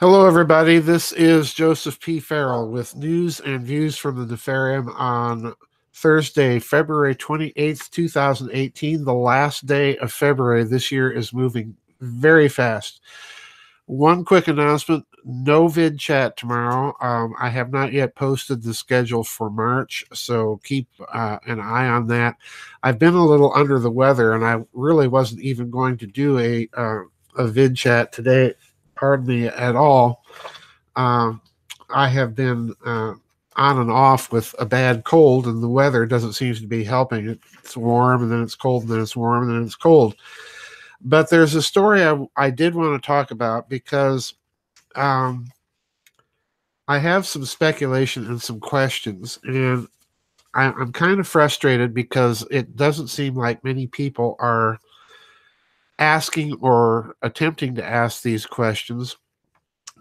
Hello, everybody. This is Joseph P. Farrell with news and views from the Nefarium on Thursday, February 28th, 2018, the last day of February. This year is moving very fast. One quick announcement no vid chat tomorrow. Um, I have not yet posted the schedule for March, so keep uh, an eye on that. I've been a little under the weather, and I really wasn't even going to do a, uh, a vid chat today me, at all. Uh, I have been uh, on and off with a bad cold, and the weather doesn't seem to be helping. It's warm, and then it's cold, and then it's warm, and then it's cold. But there's a story I, I did want to talk about because um, I have some speculation and some questions, and I, I'm kind of frustrated because it doesn't seem like many people are asking or attempting to ask these questions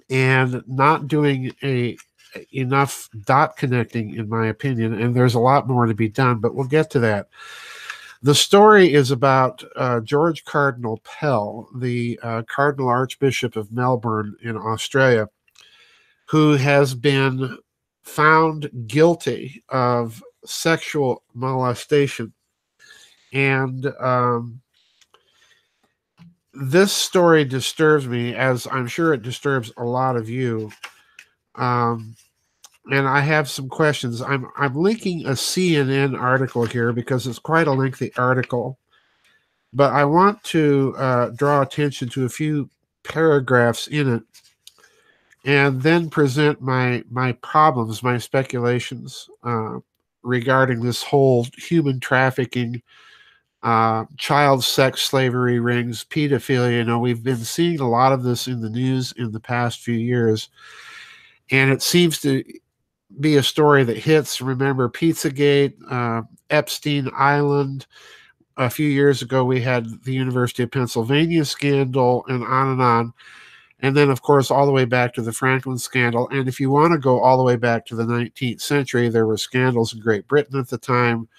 and not doing a enough dot connecting in my opinion and there's a lot more to be done but we'll get to that. The story is about uh, george cardinal pell the uh, cardinal archbishop of melbourne in australia who has been found guilty of sexual molestation. And um, this story disturbs me, as I'm sure it disturbs a lot of you. Um, and I have some questions. I'm I'm linking a CNN article here because it's quite a lengthy article, but I want to uh, draw attention to a few paragraphs in it, and then present my my problems, my speculations uh, regarding this whole human trafficking uh, child sex slavery rings, pedophilia. You know, we've been seeing a lot of this in the news in the past few years. And it seems to be a story that hits. Remember Pizzagate, uh, Epstein Island. A few years ago, we had the University of Pennsylvania scandal, and on and on. And then, of course, all the way back to the Franklin scandal. And if you want to go all the way back to the 19th century, there were scandals in Great Britain at the time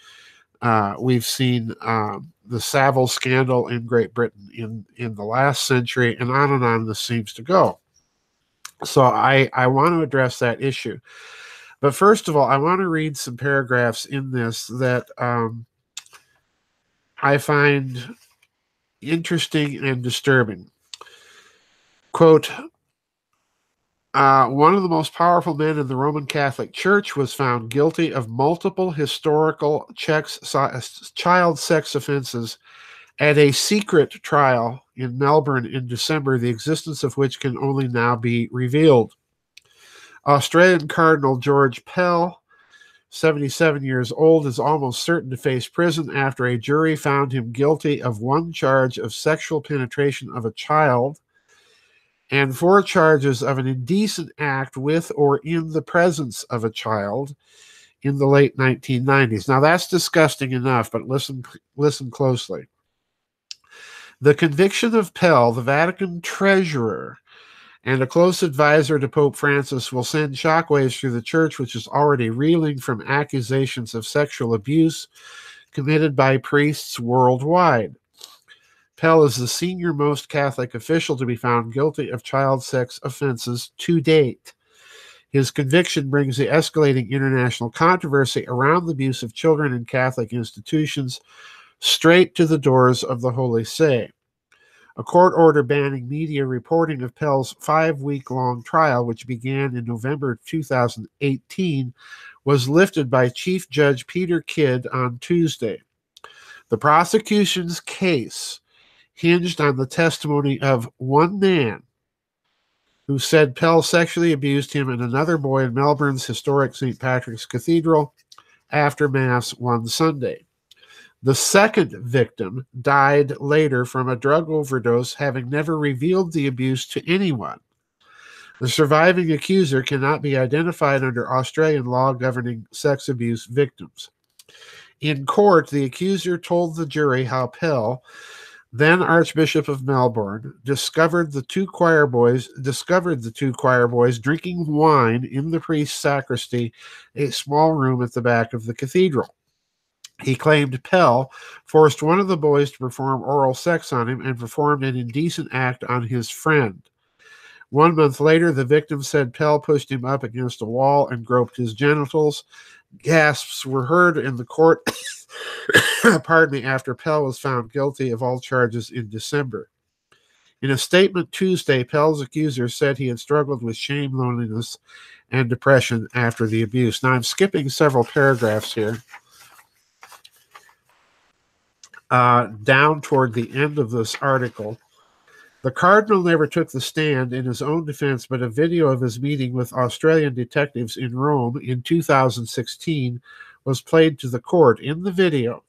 uh, we've seen um, the Savile scandal in Great Britain in, in the last century, and on and on this seems to go. So I, I want to address that issue. But first of all, I want to read some paragraphs in this that um, I find interesting and disturbing. Quote, uh, one of the most powerful men in the Roman Catholic Church was found guilty of multiple historical checks, child sex offenses at a secret trial in Melbourne in December, the existence of which can only now be revealed. Australian Cardinal George Pell, 77 years old, is almost certain to face prison after a jury found him guilty of one charge of sexual penetration of a child and four charges of an indecent act with or in the presence of a child in the late 1990s. Now that's disgusting enough, but listen listen closely. The conviction of Pell, the Vatican treasurer, and a close advisor to Pope Francis will send shockwaves through the church, which is already reeling from accusations of sexual abuse committed by priests worldwide. Pell is the senior most Catholic official to be found guilty of child sex offenses to date. His conviction brings the escalating international controversy around the abuse of children in Catholic institutions straight to the doors of the Holy See. A court order banning media reporting of Pell's five week long trial, which began in November 2018, was lifted by Chief Judge Peter Kidd on Tuesday. The prosecution's case hinged on the testimony of one man who said Pell sexually abused him and another boy in Melbourne's historic St. Patrick's Cathedral after Mass one Sunday. The second victim died later from a drug overdose, having never revealed the abuse to anyone. The surviving accuser cannot be identified under Australian law governing sex abuse victims. In court, the accuser told the jury how Pell then Archbishop of Melbourne discovered the two choir boys discovered the two choir boys drinking wine in the priest's sacristy, a small room at the back of the cathedral. He claimed Pell forced one of the boys to perform oral sex on him and performed an indecent act on his friend. One month later, the victim said Pell pushed him up against a wall and groped his genitals. Gasps were heard in the court, pardon me, after Pell was found guilty of all charges in December. In a statement Tuesday, Pell's accuser said he had struggled with shame, loneliness, and depression after the abuse. Now, I'm skipping several paragraphs here. Uh, down toward the end of this article. The Cardinal never took the stand in his own defense, but a video of his meeting with Australian detectives in Rome in 2016 was played to the court. In the video,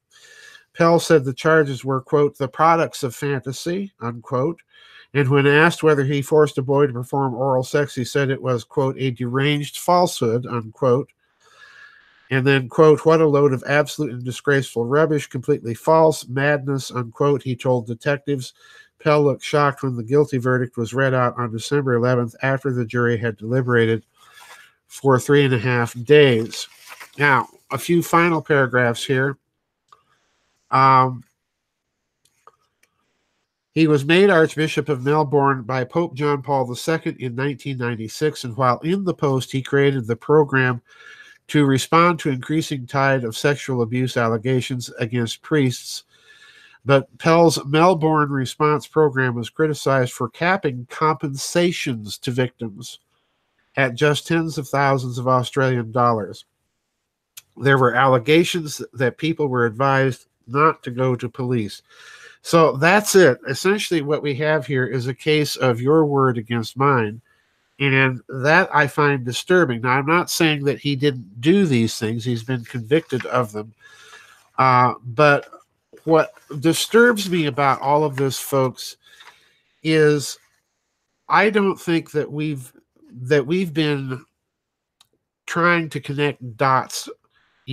Pell said the charges were, quote, the products of fantasy, unquote, and when asked whether he forced a boy to perform oral sex, he said it was, quote, a deranged falsehood, unquote. And then, quote, what a load of absolute and disgraceful rubbish, completely false, madness, unquote. He told detectives. Pell looked shocked when the guilty verdict was read out on December 11th after the jury had deliberated for three and a half days. Now, a few final paragraphs here. Um, he was made Archbishop of Melbourne by Pope John Paul II in 1996, and while in the post, he created the program to respond to increasing tide of sexual abuse allegations against priests. But Pell's Melbourne response program was criticized for capping compensations to victims at just tens of thousands of Australian dollars. There were allegations that people were advised not to go to police. So that's it. Essentially, what we have here is a case of your word against mine. And that I find disturbing. Now, I'm not saying that he didn't do these things, he's been convicted of them. Uh, but what disturbs me about all of this, folks, is I don't think that we've that we've been trying to connect dots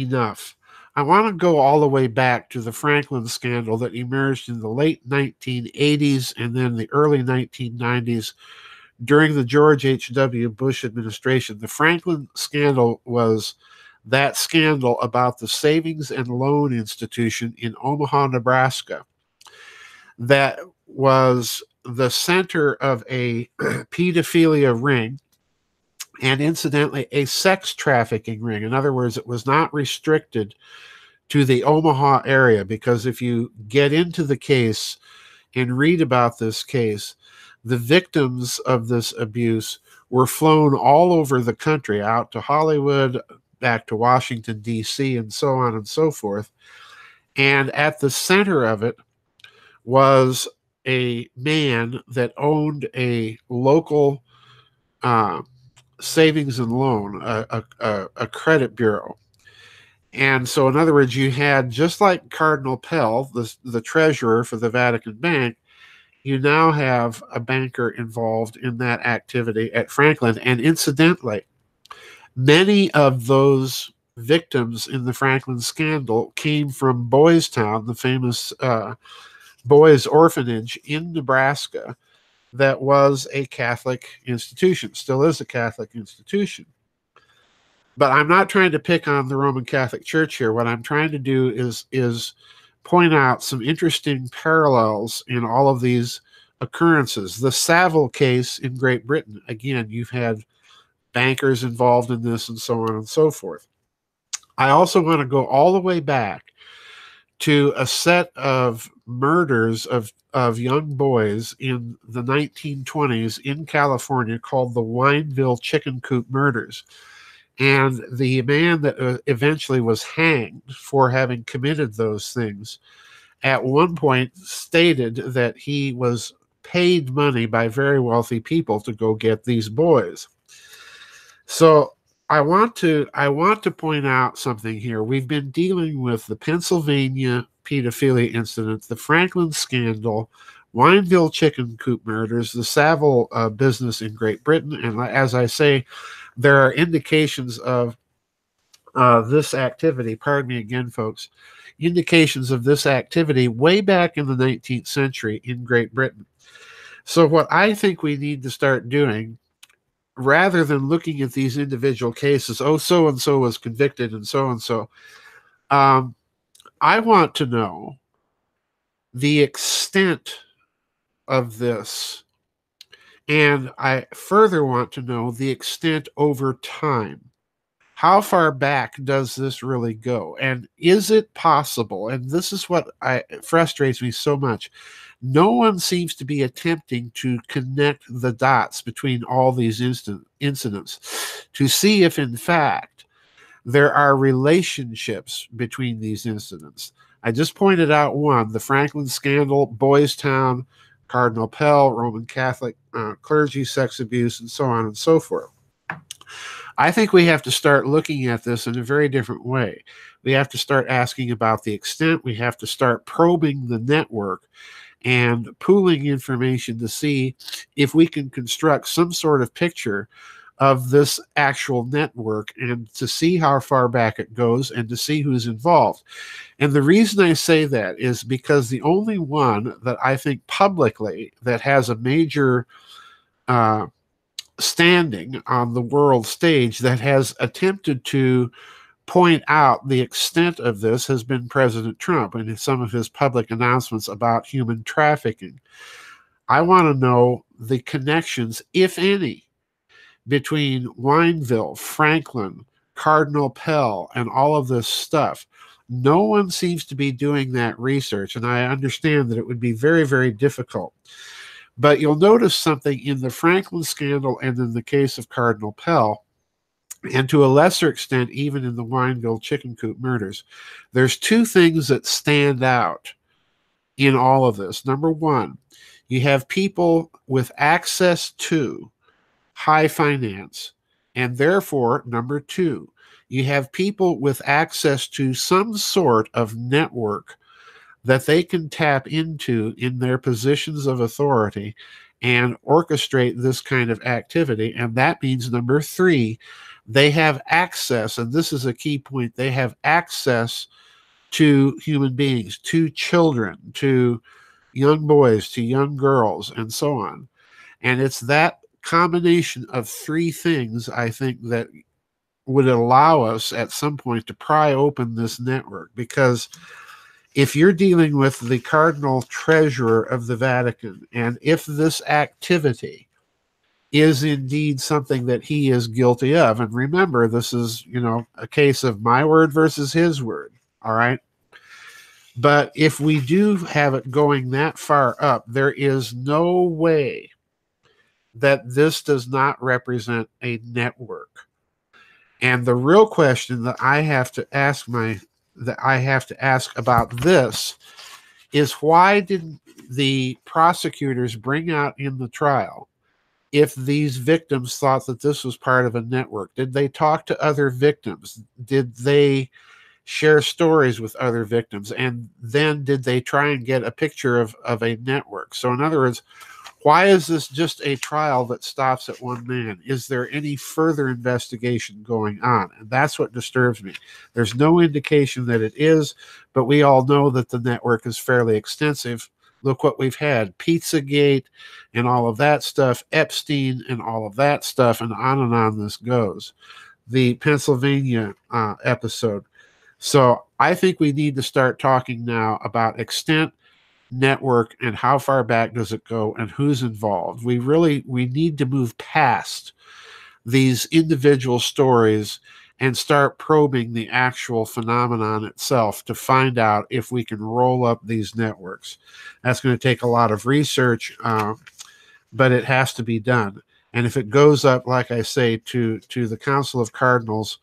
enough. I want to go all the way back to the Franklin scandal that emerged in the late 1980s and then the early 1990s during the George H.W. Bush administration. The Franklin scandal was that scandal about the Savings and Loan Institution in Omaha, Nebraska, that was the center of a pedophilia ring and incidentally a sex trafficking ring. In other words, it was not restricted to the Omaha area because if you get into the case and read about this case, the victims of this abuse were flown all over the country, out to Hollywood, back to Washington, D.C., and so on and so forth. And at the center of it was a man that owned a local uh, savings and loan, a, a, a credit bureau. And so, in other words, you had just like Cardinal Pell, the, the treasurer for the Vatican Bank, you now have a banker involved in that activity at Franklin. And incidentally, many of those victims in the Franklin scandal came from Boys Town, the famous uh, boys' orphanage in Nebraska, that was a Catholic institution, still is a Catholic institution. But I'm not trying to pick on the Roman Catholic Church here. What I'm trying to do is is point out some interesting parallels in all of these occurrences. The Savile case in Great Britain, again, you've had bankers involved in this and so on and so forth. I also want to go all the way back to a set of murders of, of young boys in the 1920s in California called the Wineville Chicken Coop murders. And the man that uh, eventually was hanged for having committed those things at one point stated that he was paid money by very wealthy people to go get these boys. So I want to I want to point out something here. We've been dealing with the Pennsylvania pedophilia incident, the Franklin scandal, Wineville chicken coop murders, the Savile uh, business in Great Britain, and as I say, there are indications of uh, this activity. Pardon me again, folks. Indications of this activity way back in the 19th century in Great Britain. So, what I think we need to start doing, rather than looking at these individual cases, oh, so and so was convicted and so and so, um, I want to know the extent of this And I further want to know the extent over time. How far back does this really go? And is it possible? And this is what I, frustrates me so much. No one seems to be attempting to connect the dots between all these instant, incidents to see if, in fact, there are relationships between these incidents. I just pointed out one the Franklin scandal, Boys Town, Cardinal Pell, Roman Catholic uh, clergy, sex abuse, and so on and so forth. I think we have to start looking at this in a very different way. We have to start asking about the extent, we have to start probing the network and pooling information to see if we can construct some sort of picture of this actual network and to see how far back it goes and to see who's involved. And the reason I say that is because the only one that I think publicly that has a major uh, standing on the world stage that has attempted to point out the extent of this has been President Trump and some of his public announcements about human trafficking. I want to know the connections, if any, between Wineville, Franklin, Cardinal Pell, and all of this stuff. No one seems to be doing that research, and I understand that it would be very, very difficult. But you'll notice something in the Franklin scandal and in the case of Cardinal Pell, and to a lesser extent, even in the Wineville chicken coop murders. There's two things that stand out in all of this. Number one, you have people with access to high finance. And therefore, number two, you have people with access to some sort of network that they can tap into in their positions of authority and orchestrate this kind of activity. And that means number three, they have access, and this is a key point, they have access to human beings, to children, to young boys, to young girls, and so on. And it's that combination of three things, I think, that would allow us at some point to pry open this network. Because if you're dealing with the cardinal treasurer of the Vatican, and if this activity is indeed something that he is guilty of, and remember, this is, you know, a case of my word versus his word, all right? But if we do have it going that far up, there is no way that this does not represent a network. And the real question that I have to ask my that I have to ask about this is why did the prosecutors bring out in the trial if these victims thought that this was part of a network? Did they talk to other victims? Did they share stories with other victims? And then did they try and get a picture of, of a network? So, in other words, why is this just a trial that stops at one man? Is there any further investigation going on? And that's what disturbs me. There's no indication that it is, but we all know that the network is fairly extensive. Look what we've had Pizzagate and all of that stuff, Epstein and all of that stuff, and on and on this goes. The Pennsylvania uh, episode. So I think we need to start talking now about extent network and how far back does it go and who's involved. We really we need to move past these individual stories and start probing the actual phenomenon itself to find out if we can roll up these networks. That's going to take a lot of research uh, but it has to be done. And if it goes up like i say to to the council of cardinals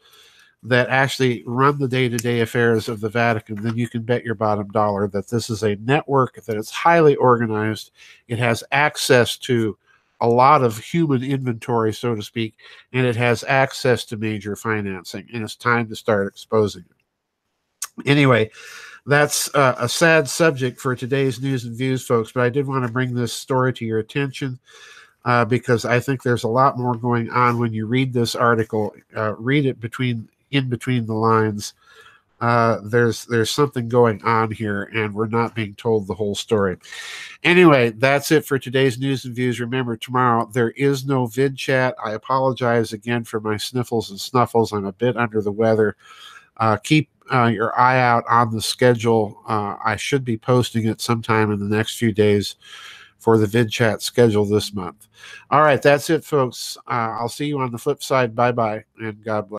that actually run the day-to-day affairs of the Vatican, then you can bet your bottom dollar that this is a network that is highly organized. It has access to a lot of human inventory, so to speak, and it has access to major financing. And it's time to start exposing it. Anyway, that's uh, a sad subject for today's news and views, folks. But I did want to bring this story to your attention. Uh, because I think there's a lot more going on when you read this article. Uh, read it between in between the lines. Uh, there's there's something going on here, and we're not being told the whole story. Anyway, that's it for today's news and views. Remember, tomorrow there is no vid chat. I apologize again for my sniffles and snuffles. I'm a bit under the weather. Uh, keep uh, your eye out on the schedule. Uh, I should be posting it sometime in the next few days for the vid chat schedule this month. All right, that's it, folks. Uh, I'll see you on the flip side. Bye bye, and God bless.